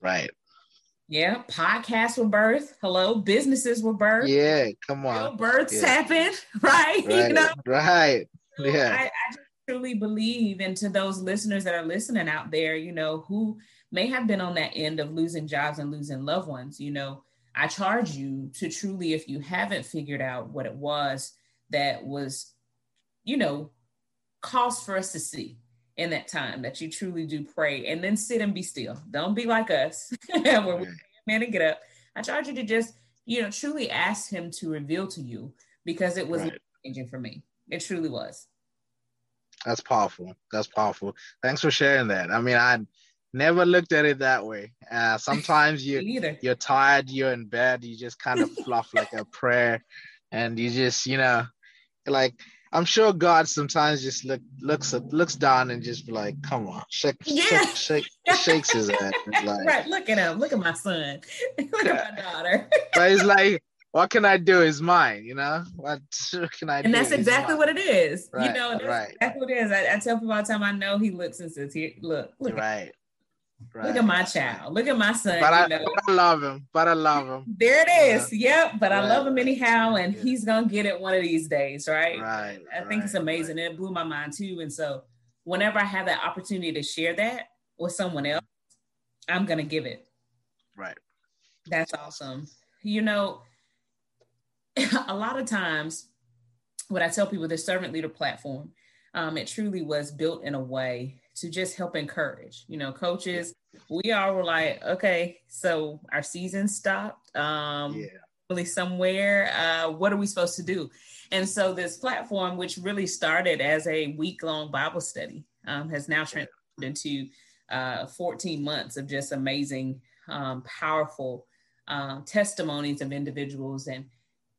Right. Yeah, podcasts were birth. Hello, businesses were birth. Yeah, come on. Real births yeah. happen, right? Right. You know? Right. Yeah. I, I just truly believe, and to those listeners that are listening out there, you know, who may have been on that end of losing jobs and losing loved ones, you know, I charge you to truly, if you haven't figured out what it was that was, you know, cost for us to see in that time that you truly do pray and then sit and be still. Don't be like us where we man and get up. I charge you to just, you know, truly ask him to reveal to you because it was right. changing for me. It truly was. That's powerful. That's powerful. Thanks for sharing that. I mean, I never looked at it that way. Uh, sometimes you you're tired, you're in bed, you just kind of fluff like a prayer, and you just you know, like I'm sure God sometimes just look looks looks down and just be like, "Come on, shake, yeah. shake, shake shakes his head." Like, right, look at him, look at my son, look at my daughter. but it's like what can I do is mine, you know? What can I do? and that's exactly what it is. Right, you know, that's right. exactly what it is. I, I tell people all the time, I know he looks and says, here, look, look, Right. Right. look at my child, look at my son. But I, you know? but I love him. But I love him. There it is. Yep. But I love him anyhow, and Yeah. he's gonna get it one of these days, right? Right. I think it's right, amazing. It blew my mind too. And so whenever I have that opportunity to share that with someone else, I'm gonna give it. Right. That's awesome. You know, a lot of times what I tell people, the servant leader platform, um, it truly was built in a way to just help encourage. You know, coaches, we all were like, okay, so our season stopped. Um, Yeah. really somewhere. Uh, what are we supposed to do? And so this platform, which really started as a week long Bible study, um, has now transformed into uh, 14 months of just amazing, um, powerful um, testimonies of individuals. And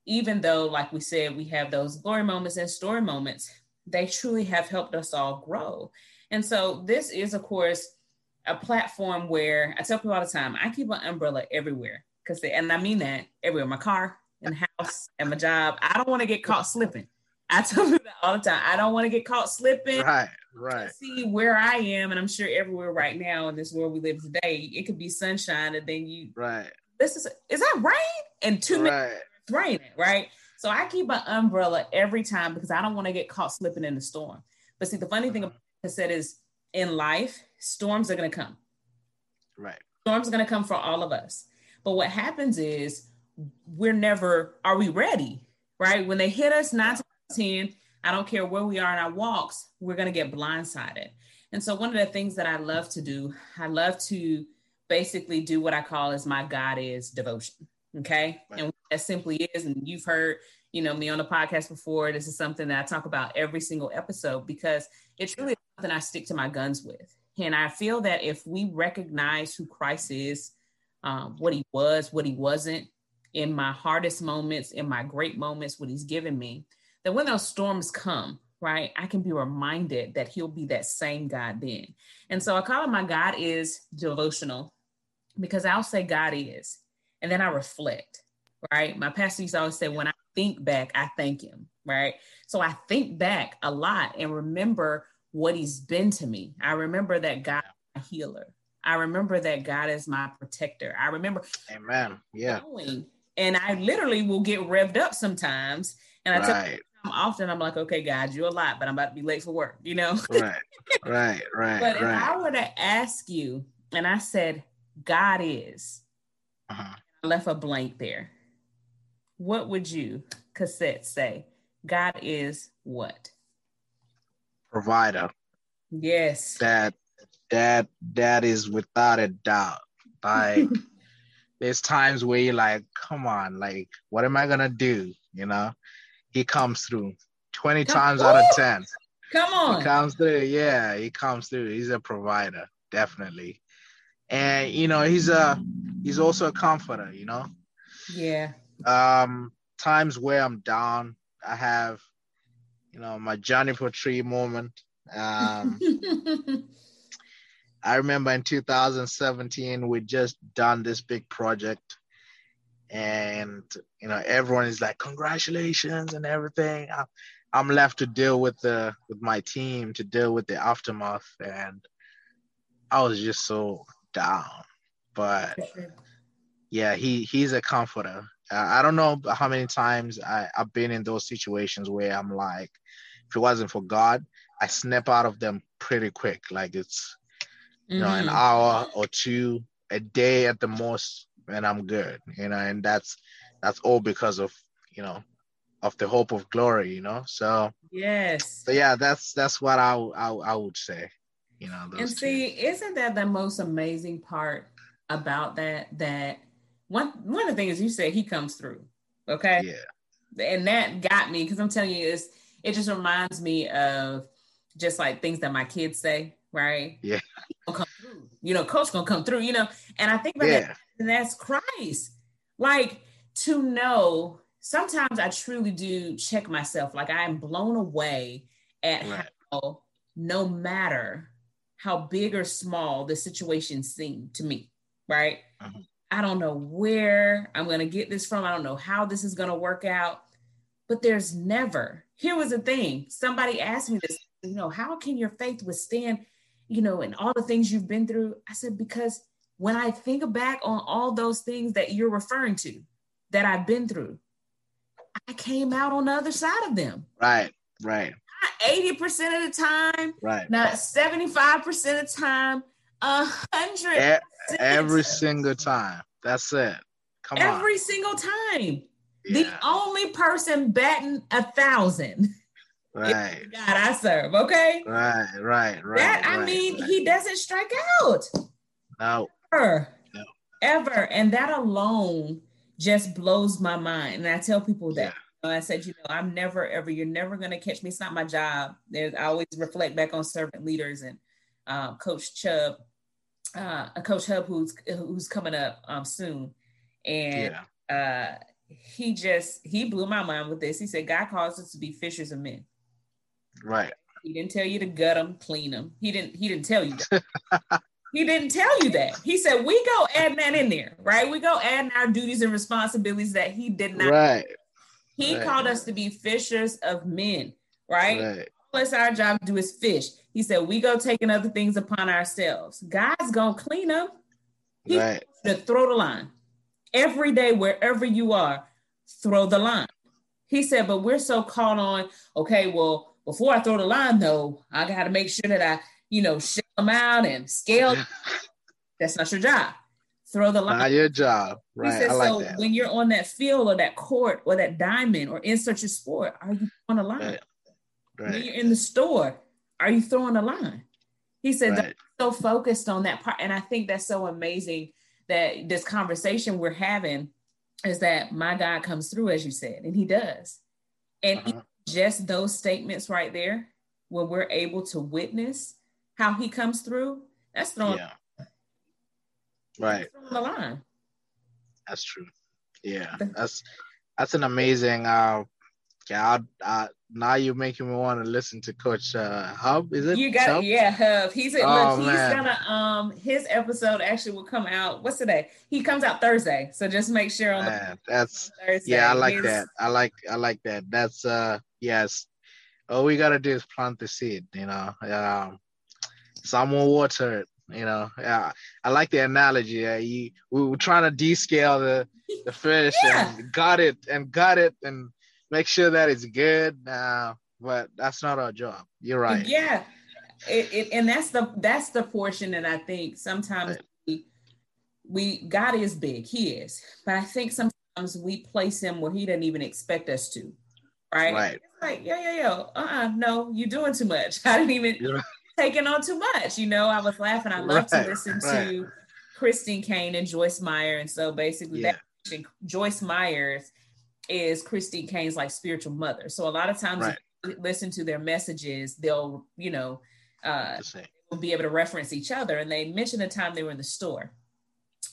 even though, like we said, we have those glory moments and story moments, they truly have helped us all grow. And so this is, of course, a platform where I tell people all the time, I keep an umbrella everywhere because, they, and I mean that everywhere, my car, in the house, at my job. I don't want to get caught slipping. I tell people that all the time. I don't want to get caught slipping. Right. Right. See where I am, and I'm sure everywhere right now in this world we live today, it could be sunshine, and then you Right. this is is that rain? And two minutes it's raining, right? So I keep an umbrella every time because I don't want to get caught slipping in the storm. But see, the funny thing uh-huh. about it said is in life, storms are gonna come. Right. Storms are gonna come for all of us. But what happens is we're never are we ready? Right? When they hit us nine to ten, I don't care where we are in our walks, we're gonna get blindsided. And so one of the things that I love to do, I love to basically do what I call as my God is devotion. Okay. Right. And what that simply is, and you've heard, you know, me on the podcast before. This is something that I talk about every single episode because it's really something I stick to my guns with. And I feel that if we recognize who Christ is, um, what he was, what he wasn't, in my hardest moments, in my great moments, what he's given me, that when those storms come, right, I can be reminded that he'll be that same God then. And so I call it my God is devotional because I'll say God is, and then I reflect, right? My pastor used to always say, when I think back, I thank him, right? So I think back a lot and remember what he's been to me. I remember that God is my healer. I remember that God is my protector. I remember Amen. Yeah. going, and I literally will get revved up sometimes. And I tell Right. him often, I'm like, okay, God, you're a lot, but I'm about to be late for work, you know? Right. Right. Right. but if I Right. were to ask you, and I said, God is, Uh-huh. I left a blank there. What would you, Kisset, say? God is what? Provider. Yes. That that that is without a doubt. Like there's times where you're like, come on, like what am I gonna do? You know? He comes through 20 Come- times out of 10. Come He on. comes through. Yeah, he comes through. He's a provider, definitely. And you know, he's a he's also a comforter, you know. Yeah. Um times where I'm down, I have, you know, my juniper tree moment. Um I remember in 2017 we just done this big project. And you know everyone is like congratulations and everything. I'm, I'm left to deal with the with my team to deal with the aftermath. And I was just so down. But yeah he he's a comforter I don't know how many times I, I've been in those situations where I'm like if it wasn't for God I snap out of them pretty quick like it's you know, an Mhm. hour or two a day at the most, and I'm good, you know, and that's that's all because of you know of the hope of glory, you know. So yes. so yeah, that's that's what I I would say, you know. And see, isn't that the most amazing part about that? That one one of the things you said he comes through. Okay. yeah, And that got me because I'm telling you, it's it just reminds me of just like things that my kids say, right? Yeah. Come through. You know, coach gonna come through, you know. And I think about that and that's Christ. Like to know, sometimes I truly do check myself. Like I am blown away at Right. how, no matter how big or small the situation seemed to me, right? Mhm. I don't know where I'm going to get this from. I don't know how this is going to work out. But there's never, here was the thing somebody asked me this, you know, how can your faith withstand, you know, and all the things you've been through? I said, because when I think back on all those things that you're referring to that I've been through, I came out on the other side of them. Right, right. Not 80% of the time, right. Not 75% of the time, a hundred. Every single time. That's it. Come every on. Every single time. Yeah. The only person batting a thousand. Right. God I serve. Okay. Right, right, right. That right, I mean, right. he doesn't strike out. No. Ever. No. Ever. And that alone just blows my mind. And I tell people that. Yeah. I said, you know, I'm never ever, you're never gonna catch me. It's not my job. There's I always reflect back on servant leaders and um, Coach Chubb, uh, a Coach Hub, who's who's coming up um, soon, and yeah. uh, he just he blew my mind with this. He said, "God calls us to be fishers of men." Right. He didn't tell you to gut them, clean them. He didn't. He didn't tell you that. he didn't tell you that. He said, "We go adding that in there, right? We go adding our duties and responsibilities that he did not." Right. He right. called us to be fishers of men, right? Right. Plus, our job to do is fish. He said, We go taking other things upon ourselves. God's gonna clean them. He right. to throw the line. Every day, wherever you are, throw the line. He said, but we're so caught on, okay, well, before I throw the line, though, I gotta make sure that I, you know, shell them out and scale. That's not your job. Throw the line. Not your job. Right. He said, I like so that. when you're on that field or that court or that diamond or insert your sport, are you on a line? Right. Right. When you're in the store, are you throwing a line? He said, Right. so focused on that part. And I think that's so amazing that this conversation we're having is that my God comes through, as you said, and he does. And Uh-huh. just those statements right there, when we're able to witness how he comes through, that's throwing, Yeah. Right. throwing the line. That's true. Yeah. That's that's an amazing uh yeah, I, I, now you're making me want to listen to Coach uh, Hub. Is it? You got Hub? yeah, Hub. He's Oh, look, he's man. gonna um his episode actually will come out. What's today? He comes out Thursday, so just make sure on the Man, that's Thursday. yeah, I like his- that. I like I like that. That's uh yes. All we gotta do is plant the seed, you know. Um someone water it, you know. Yeah. I like the analogy. Yeah, you we were trying to descale the the fish Yeah. and got it and got it and make sure that it's good. Uh, but that's not our job. You're right. Yeah. It, it, and that's the that's the portion that I think sometimes Right. we, we God is big, He is, but I think sometimes we place Him where He doesn't even expect us to, right? Right. It's like yeah, yeah, yeah. Uh, uh no, you're doing too much. I didn't even right. taking on too much. You know, I was laughing. I love Right, to listen to Christine Caine and Joyce Meyer, and so basically Yeah. that Joyce Myers is Christine Caine's like spiritual mother. So a lot of times Right. if you listen to their messages, they'll, you know, uh, will be able to reference each other. And they mentioned the time they were in the store.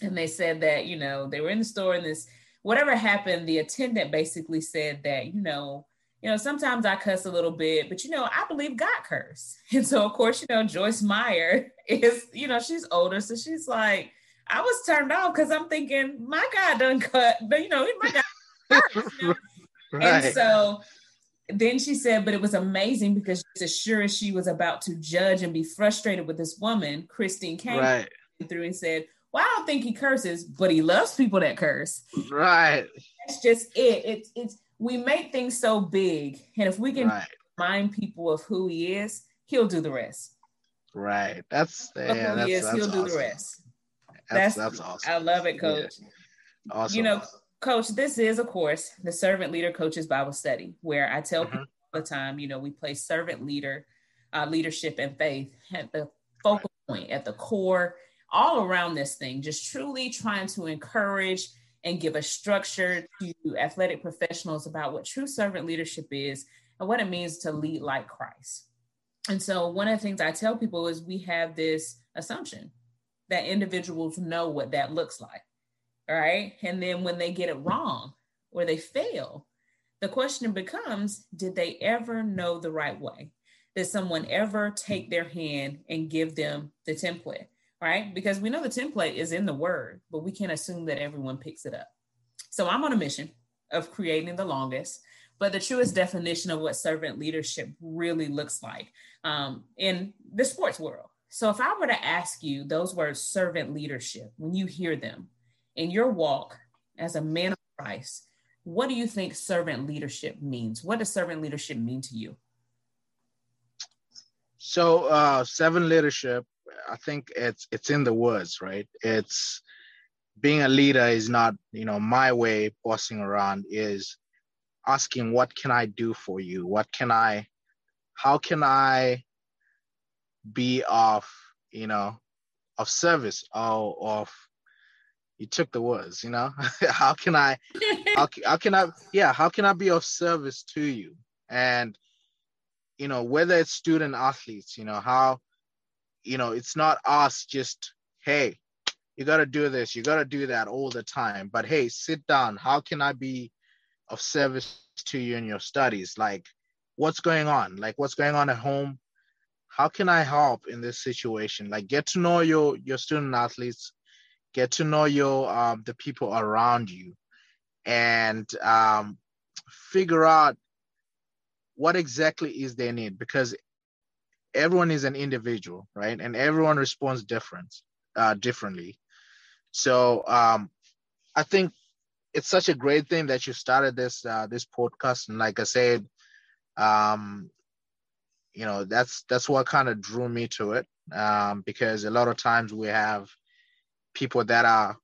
And they said that, you know, they were in the store and this, whatever happened, the attendant basically said that, you know, you know, sometimes I cuss a little bit, but you know, I believe God curse. And so of course, you know, Joyce Meyer is, you know, she's older. So she's like, I was turned off because I'm thinking, my God done cut, but you know, my God curse, you know? right. And so then she said, but it was amazing because just as sure as she was about to judge and be frustrated with this woman, Christine came right. through and said, Well, I don't think he curses, but he loves people that curse. Right. That's just it. It's it's we make things so big. And if we can Right. remind people of who he is, he'll do the rest. Right. That's yeah. That's, he is, that's he'll do the rest. That's That's- that's awesome. I love it, coach. Awesome. You know, Coach, this is, of course, the Servant Leader Coaches Bible Study, where I tell Mhm. people all the time, you know, we place servant leader, uh, leadership, and faith at the focal point, at the core, all around this thing, just truly trying to encourage and give a structure to athletic professionals about what true servant leadership is and what it means to lead like Christ. And so, one of the things I tell people is we have this assumption that individuals know what that looks like right? And then when they get it wrong or they fail, the question becomes did they ever know the right way? Did someone ever take their hand and give them the template? right? Because we know the template is in the word, but we can't assume that everyone picks it up. So I'm on a mission of creating the longest, but the truest definition of what servant leadership really looks like um, in the sports world. So if I were to ask you those words, servant leadership, when you hear them in your walk as a man of Christ, what do you think servant leadership means? What does servant leadership mean to you? So, uh, seven leadership, I think it's it's in the words, right? It's being a leader is not, you know, my way bossing around is asking what can I do for you? What can I how can I be of, you know, of service or of you took the words, you know, how can I, how, how can I, yeah, how can I be of service to you? And, you know, whether it's student athletes, you know, how, you know, it's not us just, hey, you got to do this, you got to do that all the time. But hey, sit down. How can I be of service to you in your studies? Like, what's going on? Like, what's going on at home? How can I help in this situation? Like, get to know your your student athletes get to know your um, the people around you and um, figure out what exactly is their need because everyone is an individual right? And everyone responds different uh, differently. So um, i think it's such a great thing that you started this uh, this podcast. And like i said um, you know that's that's what kind of drew me to it um, because a lot of times we have people that are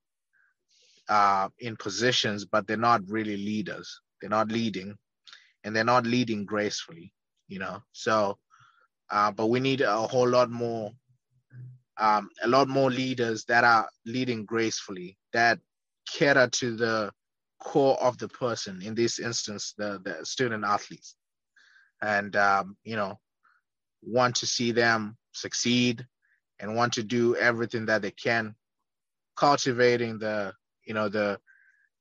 uh, in positions, but they're not really leaders. They're not leading, and they're not leading gracefully. You know, so uh, but we need a whole lot more, um, a lot more leaders that are leading gracefully, that cater to the core of the person. In this instance, the the student athletes, and um, you know, want to see them succeed and want to do everything that they can cultivating the you know the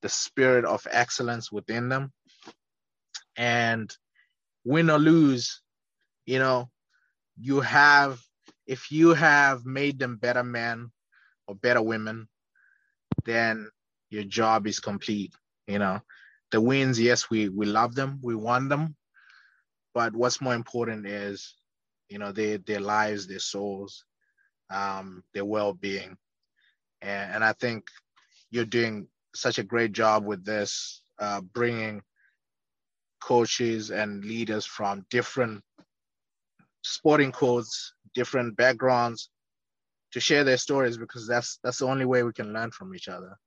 the spirit of excellence within them. And win or lose you know you have if you have made them better men or better women then your job is complete you know. The wins yes we we love them we want them but what's more important is you know their their lives their souls um their well-being and, and I think you're doing such a great job with this, uh, bringing coaches and leaders from different sporting codes, different backgrounds, to share their stories because that's that's the only way we can learn from each other.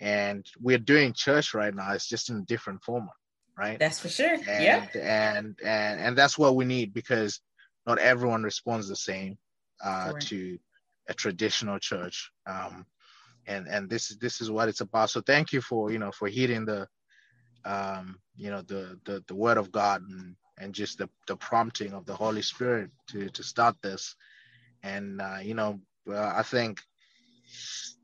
And we're doing church right now. It's just in a different format, right? That's for sure. And, yeah. And and and that's what we need because not everyone responds the same uh, to a traditional church. Um, and and this is this is what it's about. So thank you for you know for hearing the um, you know the, the the word of God and and just the the prompting of the Holy Spirit to to start this. And uh, you know uh, I think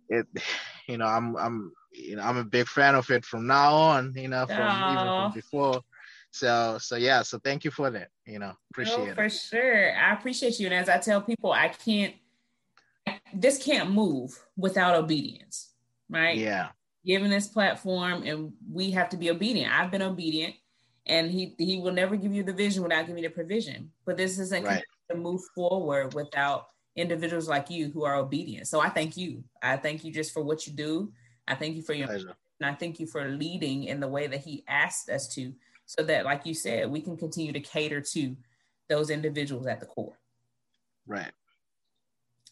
it you know I'm I'm you know I'm a big fan of it from now on. You know from Aww. even from before. So so yeah. So thank you for that. You know appreciate oh, for it. For sure, I appreciate you. And as I tell people, I can't this can't move without obedience, right? Yeah. Given this platform, and we have to be obedient. I've been obedient, and he he will never give you the vision without giving you the provision. But this isn't right. to move forward without individuals like you who are obedient. So I thank you. I thank you just for what you do. I thank you for your Pleasure. and I thank you for leading in the way that he asked us to, so that, like you said, we can continue to cater to those individuals at the core. Right.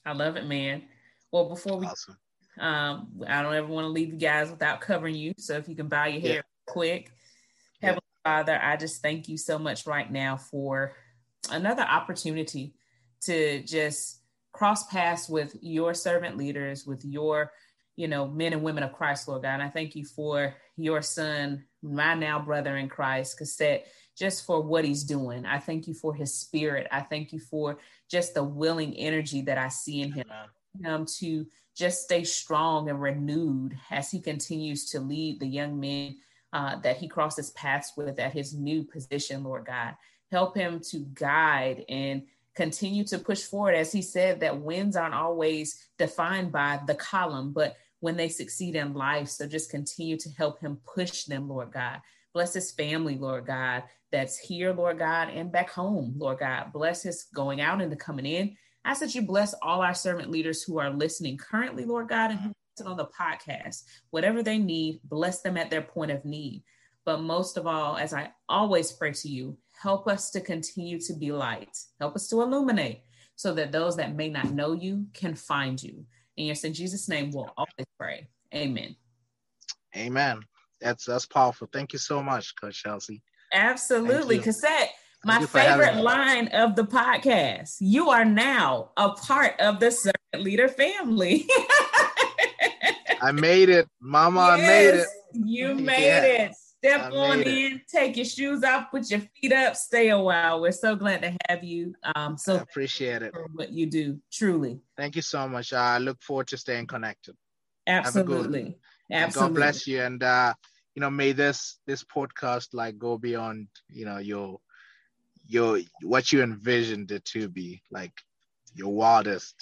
I love it, man. Well, before we, awesome. um, I don't ever want to leave you guys without covering you. So if you can bow your head yeah. quick, yeah. Heavenly Father, I just thank you so much right now for another opportunity to just cross paths with your servant leaders, with your, you know, men and women of Christ, Lord God. And I thank you for your son, my now brother in Christ, Kisset just for what he's doing. I thank you for his spirit. I thank you for just the willing energy that I see in him, him to just stay strong and renewed as he continues to lead the young men uh, that he crosses paths with at his new position, Lord God. Help him to guide and continue to push forward. As he said, that wins aren't always defined by the column, but when they succeed in life. So just continue to help him push them, Lord God. Bless his family, Lord God, that's here, Lord God, and back home, Lord God. Bless his going out and the coming in. I ask that you bless all our servant leaders who are listening currently, Lord God, and who listen on the podcast. Whatever they need, bless them at their point of need. But most of all, as I always pray to you, help us to continue to be light. Help us to illuminate so that those that may not know you can find you. In your son Jesus' name, we'll always pray. Amen. Amen. That's that's powerful. Thank you so much, Coach Chelsea. Absolutely. Kisset, my favorite line of the podcast. You are now a part of the servant leader family. I made it. Mama, yes, I made it. You made yeah. it. Step I on in, it. take your shoes off, put your feet up, stay a while. We're so glad to have you. Um, so I appreciate it for what you do, truly. Thank you so much. I look forward to staying connected. Absolutely. Absolutely. God bless you. And uh, you know, may this this podcast like go beyond, you know, your your what you envisioned it to be, like your wildest,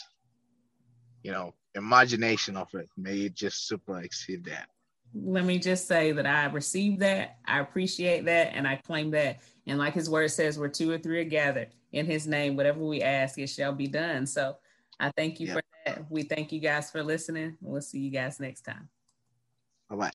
you know, imagination of it. May it just super exceed that let me just say that I received that. I appreciate that. And I claim that. And like his word says, where two or three are gathered in his name, whatever we ask, it shall be done. So I thank you for that. We thank you guys for listening. We'll see you guys next time. Bye bye.